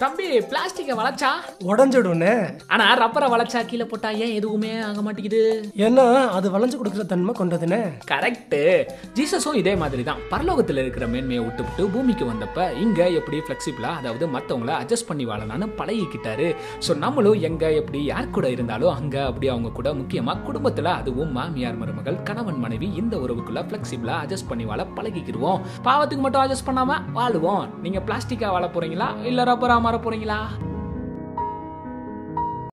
தம்பி பிளாஸ்டிக்கை வளைச்சா? உடஞ்சிடும்னே. ஆனா ரப்பரை வளைச்சா கீழே போட்டா ஏன் எதுவுமே ஆக மாட்டேங்குது? ஏன்னா அது வளைஞ்சு கொடுக்குற தன்மை கொண்டதுனே. கரெக்ட் ஜீசஸும் இதே மாதிரி தான் பரலோகத்தில் இருக்கிற மேன்மையை விட்டுவிட்டு பூமிக்கு வந்தப்ப இங்க எப்படி ஃபிளெக்சிபிளா அதாவது மற்றவங்கள அட்ஜஸ்ட் பண்ணி வாழலாம்னு பழகிக்கிட்டாரு. ஸோ நம்மளும் எங்க எப்படி யார் கூட இருந்தாலும் அங்க அப்படி அவங்க கூட முக்கியமா குடும்பத்துல அதுவும் மாமியார் மருமகள் கணவன் மனைவி இந்த உறவுக்குள்ள ஃபிளெக்சிபிளா அட்ஜஸ்ட் பண்ணி வாழ பழகிக்கிடுவோம். பாவத்துக்கு மட்டும் அட்ஜஸ்ட் பண்ணாம வாழுவோம். நீங்க பிளாஸ்டிக்கா வாழ போறீங்களா? இல்ல ரப்பரா மாற போறீங்களா?